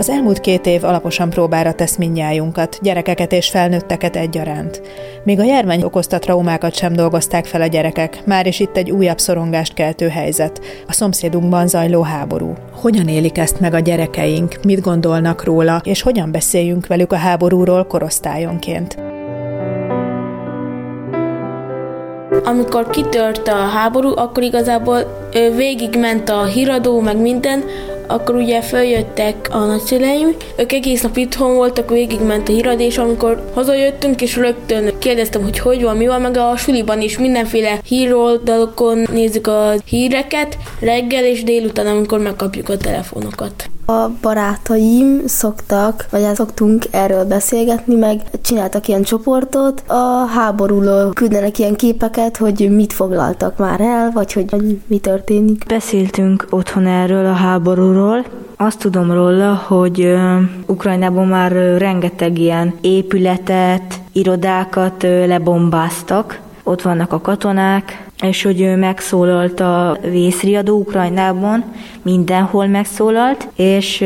Az elmúlt két év alaposan próbára tesz minnyájunkat, gyerekeket és felnőtteket egyaránt. Még a járvány okozta traumákat sem dolgozták fel a gyerekek, már is itt egy újabb szorongást keltő helyzet, a szomszédunkban zajló háború. Hogyan élik ezt meg a gyerekeink, mit gondolnak róla, és hogyan beszéljünk velük a háborúról korosztályonként? Amikor kitört a háború, akkor igazából végigment a híradó, meg minden, akkor ugye feljöttek a nagyszüleim, ők egész nap itthon voltak, végigment a hírad, és amikor hazajöttünk, és rögtön kérdeztem, hogy hogy van, mi van, meg a suliban is mindenféle híroldalokon nézzük a híreket, reggel és délután, amikor megkapjuk a telefonokat. A barátaim szoktak, vagy el szoktunk erről beszélgetni, meg csináltak ilyen csoportot, a háborúról küldenek ilyen képeket, hogy mit foglaltak már el, vagy hogy mi történik. Beszéltünk otthon erről a háborúról, azt tudom róla, hogy Ukrajnában már rengeteg ilyen épületet, irodákat lebombáztak. Ott vannak a katonák, és hogy megszólalt a vészriadó Ukrajnában, mindenhol megszólalt, és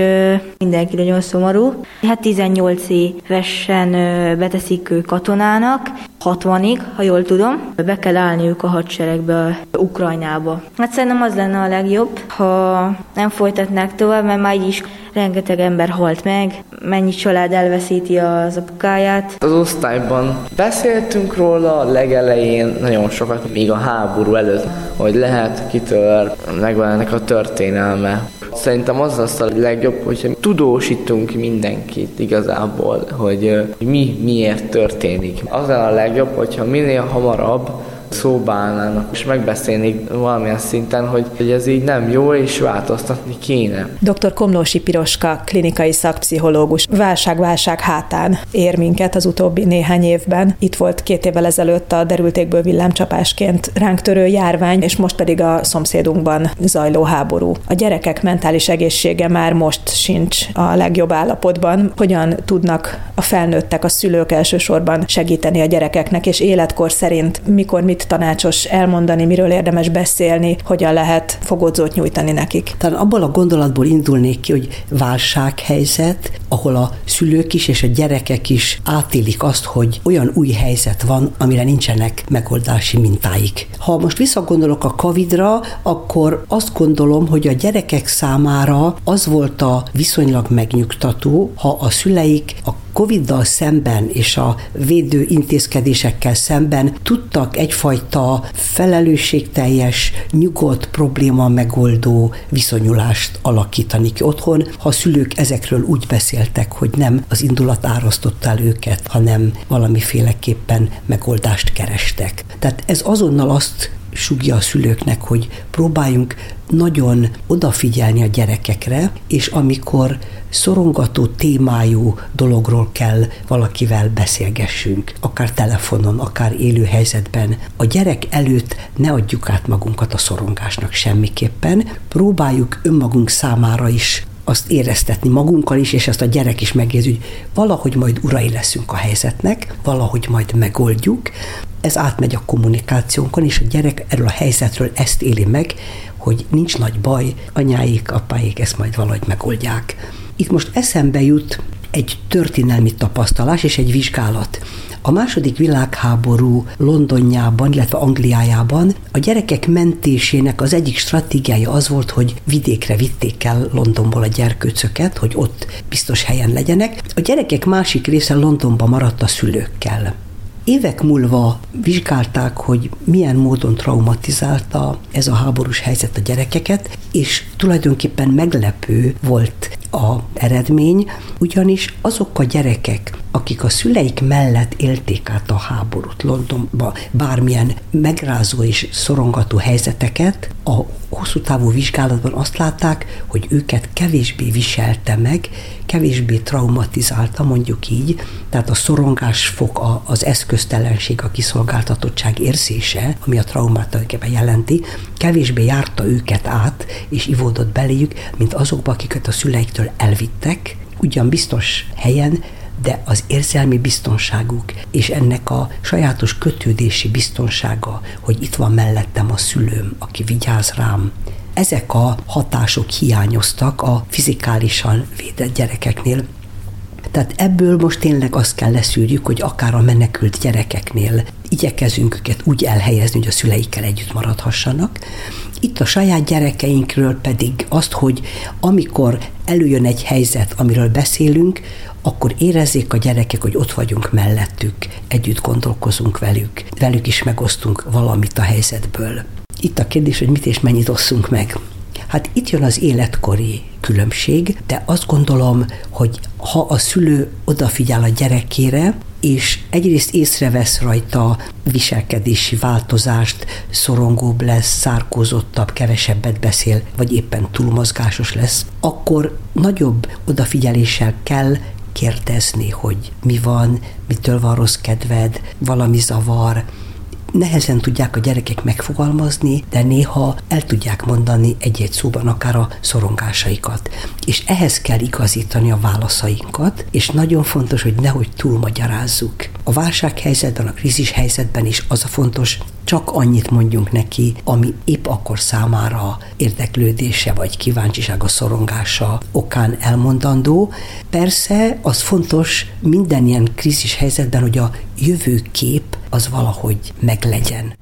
mindenki nagyon szomorú. Hát 18 évesen beteszik katonának, 60-ig, ha jól tudom, be kell állniuk a hadseregbe Ukrajnába. Hát szerintem az lenne a legjobb, ha nem folytatnák tovább, mert már így is rengeteg ember halt meg, mennyi család elveszíti az apukáját. Az osztályban beszéltünk róla a legelején nagyon sokat, még a háború előtt, hogy lehet kitör, megvan ennek a történelme. Szerintem az lesz a legjobb, hogyha tudósítunk mindenkit igazából, hogy mi miért történik. Az a legjobb, hogyha minél hamarabb szóba állnának, és megbeszélnék valamilyen szinten, hogy, hogy ez így nem jó, és változtatni kéne. Dr. Komlósi Piroska, klinikai szakpszichológus, válság-válság hátán ér minket az utóbbi néhány évben. Itt volt két évvel ezelőtt a derültékből villámcsapásként ránk törő járvány, és most pedig a szomszédunkban zajló háború. A gyerekek mentális egészsége már most sincs a legjobb állapotban. Hogyan tudnak a felnőttek, a szülők elsősorban segíteni a gyerekeknek, és életkor szerint mikor mit tanácsos elmondani, miről érdemes beszélni, hogyan lehet fogódzót nyújtani nekik? Talán abból a gondolatból indulnék ki, hogy válsághelyzet, ahol a szülők is és a gyerekek is átélik azt, hogy olyan új helyzet van, amire nincsenek megoldási mintáik. Ha most visszagondolok a Covid-ra, akkor azt gondolom, hogy a gyerekek számára az volt a viszonylag megnyugtató, ha a szüleik a Covid-dal szemben és a védő intézkedésekkel szemben tudtak egyfajta felelősségteljes, nyugodt, probléma megoldó viszonyulást alakítani ki otthon, ha a szülők ezekről úgy beszéltek, hogy nem az indulat árasztotta el őket, hanem valamiféleképpen megoldást kerestek. Tehát ez azonnal azt sugja a szülőknek, hogy próbáljunk nagyon odafigyelni a gyerekekre, és amikor szorongató témájú dologról kell valakivel beszélgessünk, akár telefonon, akár élő helyzetben, a gyerek előtt ne adjuk át magunkat a szorongásnak semmiképpen, próbáljuk önmagunk számára is azt éreztetni magunkkal is, és ezt a gyerek is megérzi, hogy valahogy majd urai leszünk a helyzetnek, valahogy majd megoldjuk, ez átmegy a kommunikációnkon, és a gyerek erről a helyzetről ezt éli meg, hogy nincs nagy baj, anyáik, apáik ezt majd valahogy megoldják. Itt most eszembe jut egy történelmi tapasztalás és egy vizsgálat. A második világháború Londonjában, illetve Angliájában a gyerekek mentésének az egyik stratégiája az volt, hogy vidékre vitték el Londonból a gyerkőcöket, hogy ott biztos helyen legyenek. A gyerekek másik része Londonban maradt a szülőkkel. Évek múlva vizsgálták, hogy milyen módon traumatizálta ez a háborús helyzet a gyerekeket, és tulajdonképpen meglepő volt a eredmény, ugyanis azok a gyerekek, akik a szüleik mellett élték át a háborút Londonba, bármilyen megrázó és szorongató helyzeteket, a hosszú távú vizsgálatban azt látták, hogy őket kevésbé viselte meg, kevésbé traumatizálta, mondjuk így, tehát a szorongás fok, az eszköztelenség, a kiszolgáltatottság érzése, ami a traumát tulajdonképpen jelenti, kevésbé járta őket át, és ivódott beléjük, mint azokba, akiket a szüleiktől elvittek, ugyan biztos helyen, de az érzelmi biztonságuk és ennek a sajátos kötődési biztonsága, hogy itt van mellettem a szülőm, aki vigyáz rám, ezek a hatások hiányoztak a fizikálisan védett gyerekeknél, tehát ebből most tényleg azt kell leszűrjük, hogy akár a menekült gyerekeknél igyekezünk őket úgy elhelyezni, hogy a szüleikkel együtt maradhassanak. Itt a saját gyerekeinkről pedig azt, hogy amikor előjön egy helyzet, amiről beszélünk, akkor érezzék a gyerekek, hogy ott vagyunk mellettük, együtt gondolkozunk velük, velük is megosztunk valamit a helyzetből. Itt a kérdés, hogy mit és mennyit osszunk meg. Hát itt jön az életkori különbség, de azt gondolom, hogy ha a szülő odafigyel a gyerekére, és egyrészt észrevesz rajta viselkedési változást, szorongóbb lesz, szárkózottabb, kevesebbet beszél, vagy éppen túlmozgásos lesz, akkor nagyobb odafigyeléssel kell kérdezni, hogy mi van, mitől van rossz kedved, valami zavar, nehezen tudják a gyerekek megfogalmazni, de néha el tudják mondani egy-egy szóban akár a szorongásaikat. És ehhez kell igazítani a válaszainkat, és nagyon fontos, hogy nehogy túlmagyarázzuk. A válsághelyzetben, a krízis helyzetben is az a fontos, csak annyit mondjunk neki, ami épp akkor számára érdeklődése vagy kíváncsisága, szorongása okán elmondandó. Persze az fontos minden ilyen krízis helyzetben, hogy a jövőkép az valahogy meglegyen.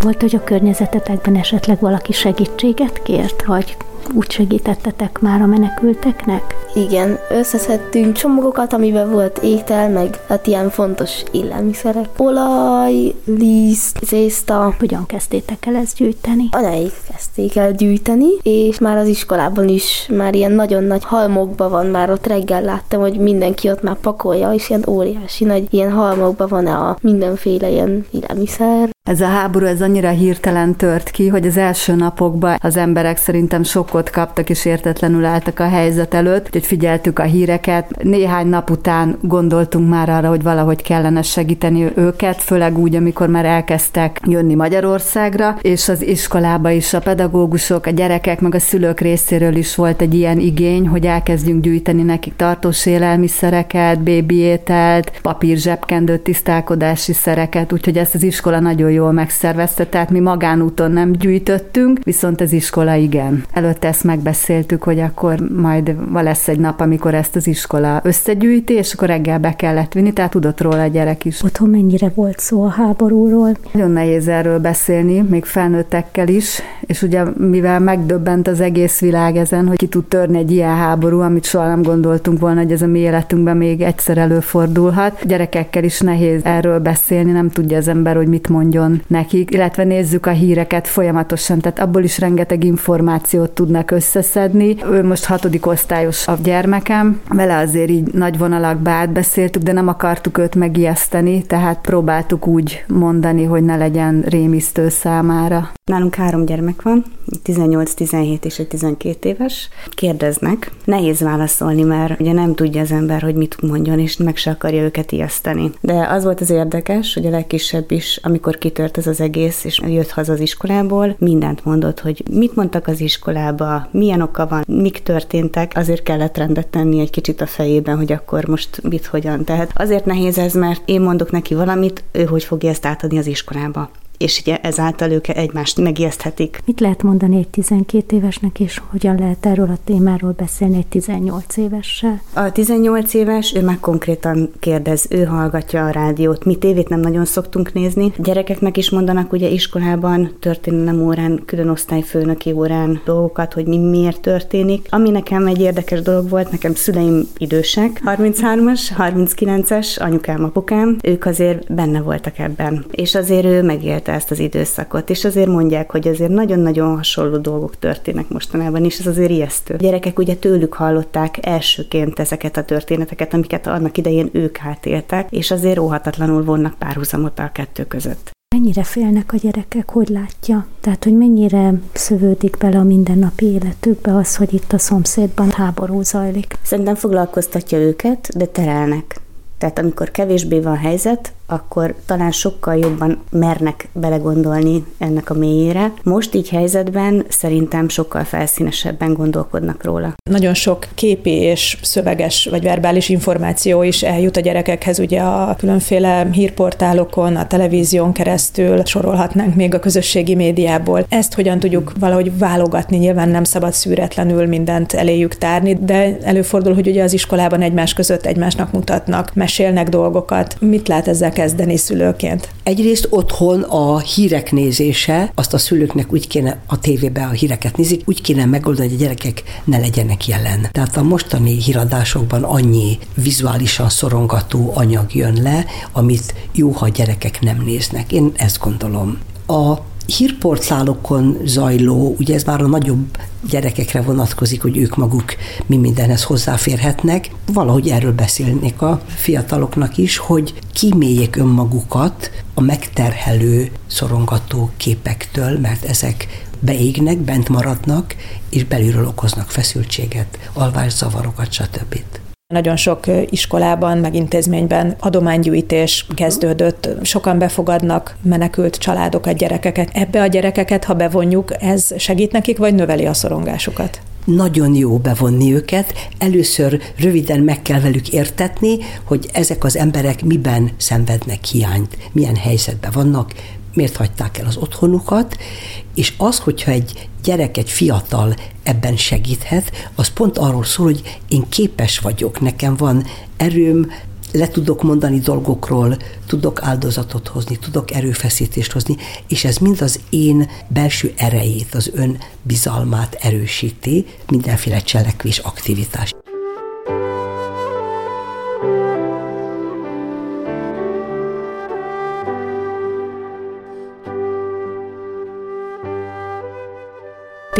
Volt, hogy a környezetetekben esetleg valaki segítséget kért, vagy úgy segítettetek már a menekülteknek? Igen, összeszedtünk csomagokat, amiben volt étel, meg hát ilyen fontos élelmiszerek. Olaj, liszt, zészta. Hogyan kezdtétek el ezt gyűjteni? Anaik kezdték el gyűjteni, és már az iskolában is már ilyen nagyon nagy halmokban van, már ott reggel láttam, hogy mindenki ott már pakolja, és ilyen óriási nagy ilyen halmokban van a mindenféle ilyen élelmiszer. Ez a háború ez annyira hirtelen tört ki, hogy az első napokban az emberek szerintem sokkot kaptak és értetlenül álltak a helyzet előtt, hogy figyeltük a híreket. Néhány nap után gondoltunk már arra, hogy valahogy kellene segíteni őket, főleg úgy, amikor már elkezdtek jönni Magyarországra, és az iskolába is a pedagógusok, a gyerekek, meg a szülők részéről is volt egy ilyen igény, hogy elkezdjünk gyűjteni nekik tartós élelmiszereket, bébi ételt, papír zsebkendőt, tisztálkodási szereket, úgyhogy ezt az iskola nagyon jól megszervezte, tehát mi magánúton nem gyűjtöttünk, viszont az iskola igen. Előtte ezt megbeszéltük, hogy akkor majd lesz egy nap, amikor ezt az iskola összegyűjti, és akkor reggel be kellett vinni, tehát tudott róla a gyerek is. Otthon mennyire volt szó a háborúról? Nagyon nehéz erről beszélni, még felnőttekkel is, és ugye mivel megdöbbent az egész világ ezen, hogy ki tud törni egy ilyen háború, amit soha nem gondoltunk volna, hogy ez a mi életünkben még egyszer előfordulhat. Gyerekekkel is nehéz erről beszélni, nem tudja az ember, hogy mit mondjon nekik, illetve nézzük a híreket folyamatosan, tehát abból is rengeteg információt tudnak összeszedni. Ő most hatodik osztályos a gyermekem, vele azért így nagy vonalakba átbeszéltük, de nem akartuk őt megijeszteni, tehát próbáltuk úgy mondani, hogy ne legyen rémisztő számára. Nálunk három gyermek van, 18-17 és egy 12 éves. Kérdeznek. Nehéz válaszolni, mert ugye nem tudja az ember, hogy mit mondjon, és meg se akarja őket ijeszteni. De az volt az érdekes, hogy a legkisebb is, amikor kitört ez az egész, és jött haza az iskolából, mindent mondott, hogy mit mondtak az iskolába, milyen oka van, mik történtek, azért kellett rendet tenni egy kicsit a fejében, hogy akkor most mit, hogyan. Tehát azért nehéz ez, mert én mondok neki valamit, ő hogy fogja ezt átadni az iskolába és ugye ezáltal ők egymást megijeszthetik. Mit lehet mondani egy 12 évesnek, és hogyan lehet erről a témáról beszélni egy 18 évessel? A 18 éves, ő meg konkrétan kérdez, ő hallgatja a rádiót. Mi tévét nem nagyon szoktunk nézni. Gyerekeknek is mondanak ugye iskolában, történelem órán, külön osztályfőnöki órán dolgokat, hogy mi miért történik. Ami nekem egy érdekes dolog volt, nekem szüleim idősek, 33-as, 39-es, anyukám, apukám, ők azért benne voltak ebben. És azért ő megélte megélte ezt az időszakot, és azért mondják, hogy azért nagyon-nagyon hasonló dolgok történnek mostanában, és ez azért ijesztő. A gyerekek ugye tőlük hallották elsőként ezeket a történeteket, amiket annak idején ők átéltek, és azért óhatatlanul vonnak párhuzamot a kettő között. Mennyire félnek a gyerekek, hogy látja? Tehát, hogy mennyire szövődik bele a mindennapi életükbe az, hogy itt a szomszédban háború zajlik? Szerintem foglalkoztatja őket, de terelnek. Tehát amikor kevésbé van helyzet, akkor talán sokkal jobban mernek belegondolni ennek a mélyére. Most így helyzetben szerintem sokkal felszínesebben gondolkodnak róla. Nagyon sok képi és szöveges vagy verbális információ is eljut a gyerekekhez, ugye a különféle hírportálokon, a televízión keresztül sorolhatnánk még a közösségi médiából. Ezt hogyan tudjuk valahogy válogatni, nyilván nem szabad szűretlenül mindent eléjük tárni, de előfordul, hogy ugye az iskolában egymás között egymásnak mutatnak, mesélnek dolgokat. Mit lát ezzel kezdeni szülőként? Egyrészt otthon a hírek nézése, azt a szülőknek úgy kéne a tévébe a híreket nézik, úgy kéne megoldani, hogy a gyerekek ne legyenek jelen. Tehát a mostani híradásokban annyi vizuálisan szorongató anyag jön le, amit jó, ha a gyerekek nem néznek. Én ezt gondolom. A hírportálokon zajló, ugye ez már a nagyobb gyerekekre vonatkozik, hogy ők maguk mi mindenhez hozzáférhetnek. Valahogy erről beszélnék a fiataloknak is, hogy kíméljék önmagukat a megterhelő, szorongató képektől, mert ezek beégnek, bent maradnak, és belülről okoznak feszültséget, alvászavarokat, stb. Nagyon sok iskolában, meg intézményben adománygyűjtés kezdődött, sokan befogadnak menekült családokat, gyerekeket. Ebbe a gyerekeket, ha bevonjuk, ez segít nekik, vagy növeli a szorongásukat? nagyon jó bevonni őket. Először röviden meg kell velük értetni, hogy ezek az emberek miben szenvednek hiányt, milyen helyzetben vannak, miért hagyták el az otthonukat, és az, hogyha egy gyerek, egy fiatal ebben segíthet, az pont arról szól, hogy én képes vagyok, nekem van erőm, le tudok mondani dolgokról, tudok áldozatot hozni, tudok erőfeszítést hozni, és ez mind az én belső erejét, az ön bizalmát erősíti, mindenféle cselekvés, aktivitás.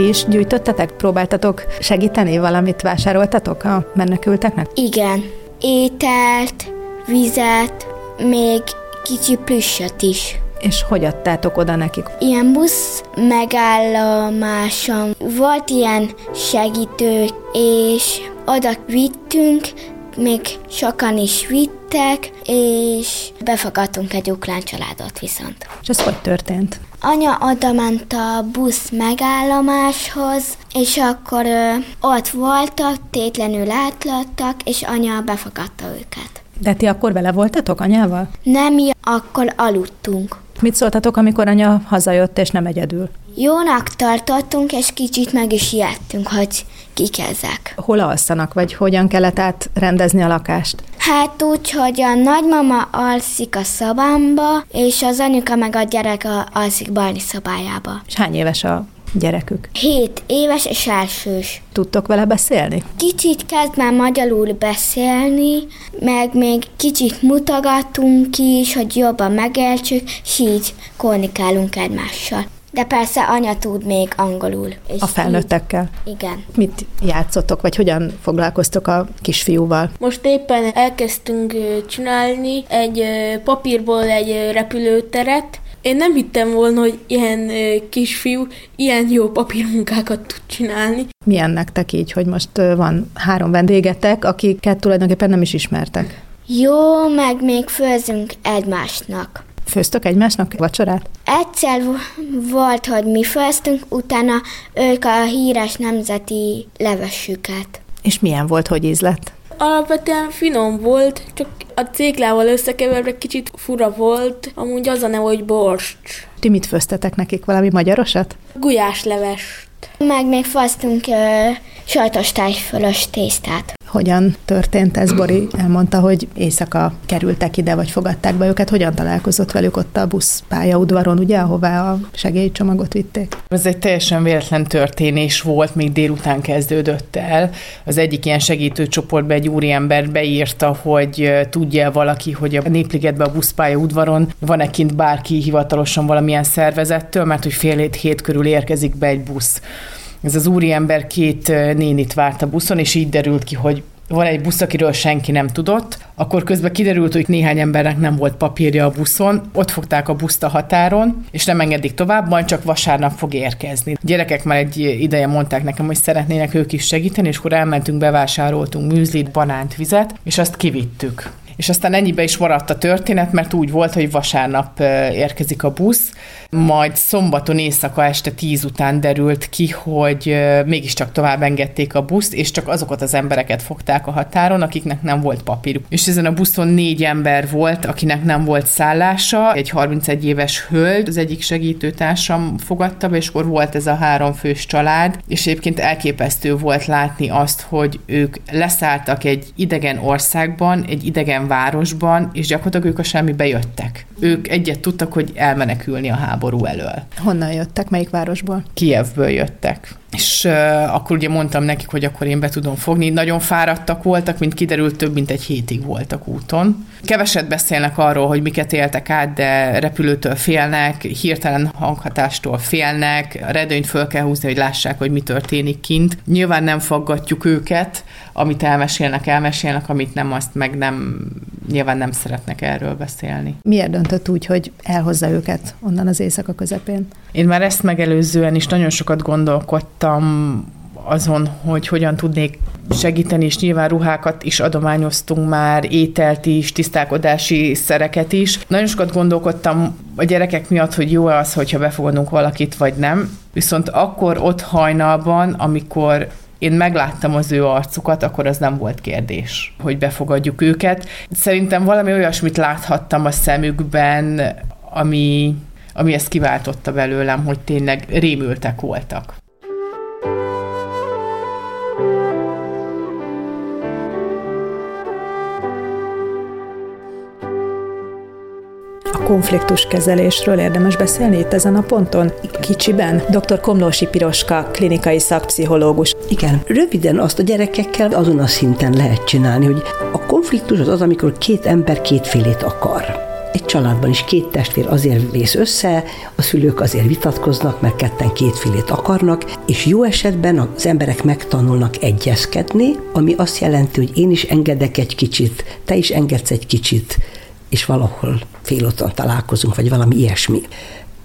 Ti is gyűjtöttetek? Próbáltatok segíteni? Valamit vásároltatok a menekülteknek? Igen. Ételt, vizet, még kicsi plüssöt is. És hogy adtátok oda nekik? Ilyen busz megállomáson volt ilyen segítő, és oda vittünk, még sokan is vittek, és befogadtunk egy ukrán családot viszont. És ez hogy történt? Anya oda ment a busz megállomáshoz, és akkor ö, ott voltak, tétlenül átlottak, és anya befogadta őket. De ti akkor vele voltatok anyával? Nem, mi akkor aludtunk. Mit szóltatok, amikor anya hazajött, és nem egyedül? Jónak tartottunk, és kicsit meg is ijedtünk, hogy kik ezek. Hol alszanak, vagy hogyan kellett átrendezni a lakást? Hát úgy, hogy a nagymama alszik a szobámba, és az anyuka meg a gyerek alszik Barni szobájába. És hány éves a gyerekük? Hét éves és elsős. Tudtok vele beszélni? Kicsit kezd már magyarul beszélni, meg még kicsit mutogatunk is, hogy jobban megértsük, és így kommunikálunk egymással. De persze anya tud még angolul. És a felnőttekkel? Így, igen. Mit játszottok, vagy hogyan foglalkoztok a kisfiúval? Most éppen elkezdtünk csinálni egy papírból egy repülőteret, én nem hittem volna, hogy ilyen kisfiú ilyen jó papírmunkákat tud csinálni. Milyen nektek így, hogy most van három vendégetek, akiket tulajdonképpen nem is ismertek? Jó, meg még főzünk egymásnak. Főztök egymásnak vacsorát? Egyszer volt, hogy mi főztünk, utána ők a híres nemzeti levesüket. És milyen volt, hogy ízlett? Alapvetően finom volt, csak a céklával összekeverve kicsit fura volt, amúgy az a neve, hogy borst. Ti mit főztetek nekik? Valami magyarosat? Gulyáslevest. Meg még fasztunk sajtos tájfölös tésztát. Hogyan történt ez, Bori? Elmondta, hogy éjszaka kerültek ide, vagy fogadták be őket. Hogyan találkozott velük ott a busz pályaudvaron, ugye, ahová a segélycsomagot vitték? Ez egy teljesen véletlen történés volt, még délután kezdődött el. Az egyik ilyen segítő csoportban egy úriember beírta, hogy tudja valaki, hogy a Népligetben a buszpálya udvaron van-e kint bárki hivatalosan valamilyen szervezettől, mert hogy fél hét körül érkezik be egy busz ez az úriember két nénit várt a buszon, és így derült ki, hogy van egy busz, akiről senki nem tudott, akkor közben kiderült, hogy néhány embernek nem volt papírja a buszon, ott fogták a buszt a határon, és nem engedik tovább, majd csak vasárnap fog érkezni. A gyerekek már egy ideje mondták nekem, hogy szeretnének ők is segíteni, és akkor elmentünk, bevásároltunk műzlit, banánt, vizet, és azt kivittük. És aztán ennyibe is maradt a történet, mert úgy volt, hogy vasárnap érkezik a busz, majd szombaton éjszaka este tíz után derült ki, hogy mégiscsak tovább engedték a buszt, és csak azokat az embereket fogták a határon, akiknek nem volt papíruk. És ezen a buszon négy ember volt, akinek nem volt szállása, egy 31 éves hölgy, az egyik segítőtársam fogadta és akkor volt ez a három fős család, és egyébként elképesztő volt látni azt, hogy ők leszálltak egy idegen országban, egy idegen városban, és gyakorlatilag ők a semmibe jöttek. Ők egyet tudtak, hogy elmenekülni a háború elől. Honnan jöttek? Melyik városból? Kievből jöttek és uh, akkor ugye mondtam nekik, hogy akkor én be tudom fogni. Nagyon fáradtak voltak, mint kiderült, több mint egy hétig voltak úton. Keveset beszélnek arról, hogy miket éltek át, de repülőtől félnek, hirtelen hanghatástól félnek, a redőnyt föl kell húzni, hogy lássák, hogy mi történik kint. Nyilván nem faggatjuk őket, amit elmesélnek, elmesélnek, amit nem, azt meg nem, nyilván nem szeretnek erről beszélni. Miért döntött úgy, hogy elhozza őket onnan az éjszaka közepén? Én már ezt megelőzően is nagyon sokat gondolkodtam azon, hogy hogyan tudnék segíteni, és nyilván ruhákat is adományoztunk már, ételt is, tisztálkodási szereket is. Nagyon sokat gondolkodtam a gyerekek miatt, hogy jó az, hogyha befogadunk valakit, vagy nem. Viszont akkor ott hajnalban, amikor én megláttam az ő arcukat, akkor az nem volt kérdés, hogy befogadjuk őket. Szerintem valami olyasmit láthattam a szemükben, ami, ami ezt kiváltotta belőlem, hogy tényleg rémültek voltak. Konfliktus kezelésről érdemes beszélni itt ezen a ponton? Kicsiben? Dr. Komlósi Piroska, klinikai szakpszichológus. Igen, röviden azt a gyerekekkel azon a szinten lehet csinálni, hogy a konfliktus az az, amikor két ember kétfélét akar. Egy családban is két testvér azért vész össze, a szülők azért vitatkoznak, mert ketten kétfélét akarnak, és jó esetben az emberek megtanulnak egyezkedni, ami azt jelenti, hogy én is engedek egy kicsit, te is engedsz egy kicsit, és valahol félúton találkozunk, vagy valami ilyesmi.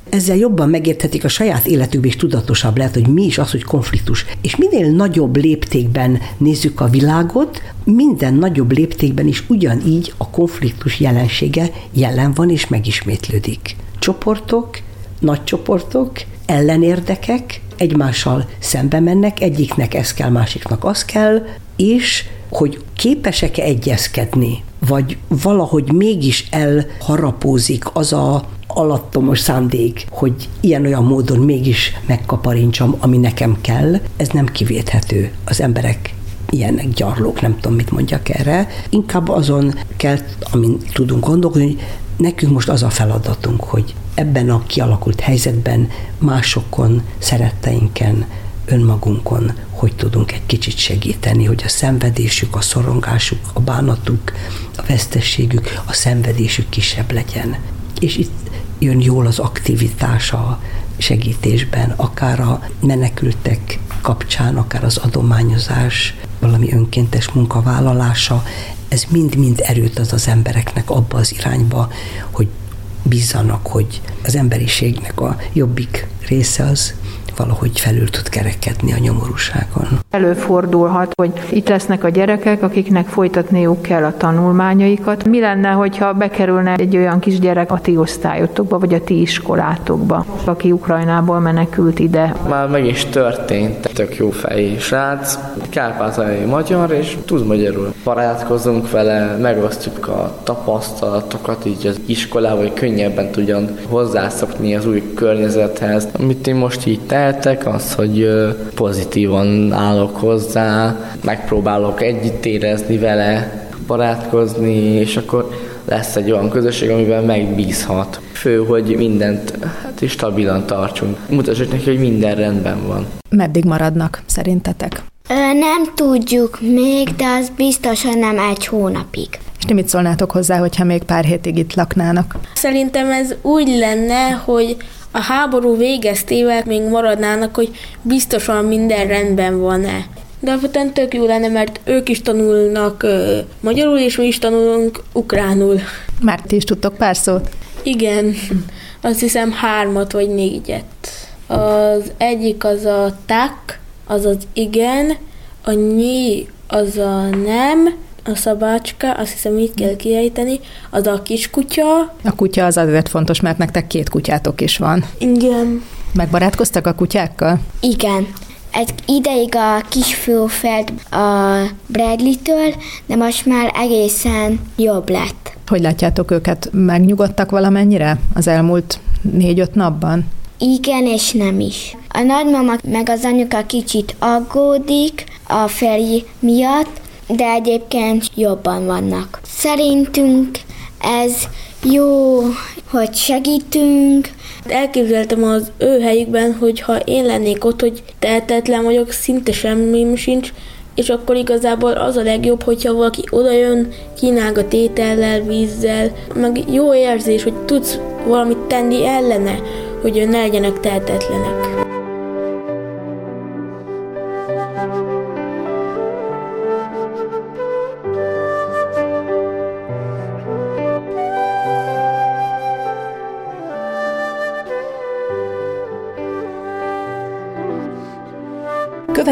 Ezzel jobban megérthetik a saját életükbe, és tudatosabb lehet, hogy mi is az, hogy konfliktus. És minél nagyobb léptékben nézzük a világot, minden nagyobb léptékben is ugyanígy a konfliktus jelensége jelen van és megismétlődik. Csoportok, nagy csoportok, ellenérdekek egymással szembe mennek, egyiknek ez kell, másiknak az kell, és hogy képesek-e egyezkedni, vagy valahogy mégis elharapózik az a alattomos szándék, hogy ilyen-olyan módon mégis megkaparintsam, ami nekem kell, ez nem kivéthető. Az emberek ilyenek gyarlók, nem tudom, mit mondjak erre. Inkább azon kell, amin tudunk gondolkodni, hogy nekünk most az a feladatunk, hogy ebben a kialakult helyzetben másokon, szeretteinken, önmagunkon hogy tudunk egy kicsit segíteni, hogy a szenvedésük, a szorongásuk, a bánatuk, a vesztességük, a szenvedésük kisebb legyen. És itt jön jól az aktivitás a segítésben, akár a menekültek kapcsán, akár az adományozás, valami önkéntes munkavállalása, ez mind-mind erőt ad az embereknek abba az irányba, hogy bízzanak, hogy az emberiségnek a jobbik része az valahogy felül tud kerekedni a nyomorúságon. Előfordulhat, hogy itt lesznek a gyerekek, akiknek folytatniuk kell a tanulmányaikat. Mi lenne, hogyha bekerülne egy olyan kisgyerek a ti osztályotokba, vagy a ti iskolátokba, aki Ukrajnából menekült ide? Már meg is történt. Tök jó fejű srác, kárpátaljai magyar, és tud magyarul. Barátkozunk vele, megosztjuk a tapasztalatokat, így az iskolában, hogy könnyebben tudjon hozzászokni az új környezethez. Amit én most így te tehetek, az, hogy pozitívan állok hozzá, megpróbálok együtt érezni vele, barátkozni, és akkor lesz egy olyan közösség, amiben megbízhat. Fő, hogy mindent hát is stabilan tartsunk. Mutassuk neki, hogy minden rendben van. Meddig maradnak szerintetek? Ö, nem tudjuk még, de az biztosan nem egy hónapig. És ti mit szólnátok hozzá, hogyha még pár hétig itt laknának? Szerintem ez úgy lenne, hogy a háború végeztével még maradnának, hogy biztosan minden rendben van-e. De alapvetően tök jó lenne, mert ők is tanulnak ö, magyarul, és mi is tanulunk ukránul. Már ti is tudtok pár szót? Igen, azt hiszem hármat vagy négyet. Az egyik az a tak, az az igen, a nyi az a nem, a szabácska, azt hiszem így kell kiejteni, az a kiskutya. A kutya az azért fontos, mert nektek két kutyátok is van. Igen. Megbarátkoztak a kutyákkal? Igen. Egy ideig a kisfiú felt a Bradley-től, de most már egészen jobb lett. Hogy látjátok őket? Megnyugodtak valamennyire az elmúlt négy-öt napban? Igen és nem is. A nagymama meg az anyuka kicsit aggódik a férj miatt, de egyébként jobban vannak. Szerintünk ez jó, hogy segítünk. Elképzeltem az ő helyükben, hogy ha én lennék ott, hogy tehetetlen vagyok, szinte semmi sincs, és akkor igazából az a legjobb, hogyha valaki odajön, kínálgat étellel, vízzel, meg jó érzés, hogy tudsz valamit tenni ellene, hogy ne legyenek tehetetlenek.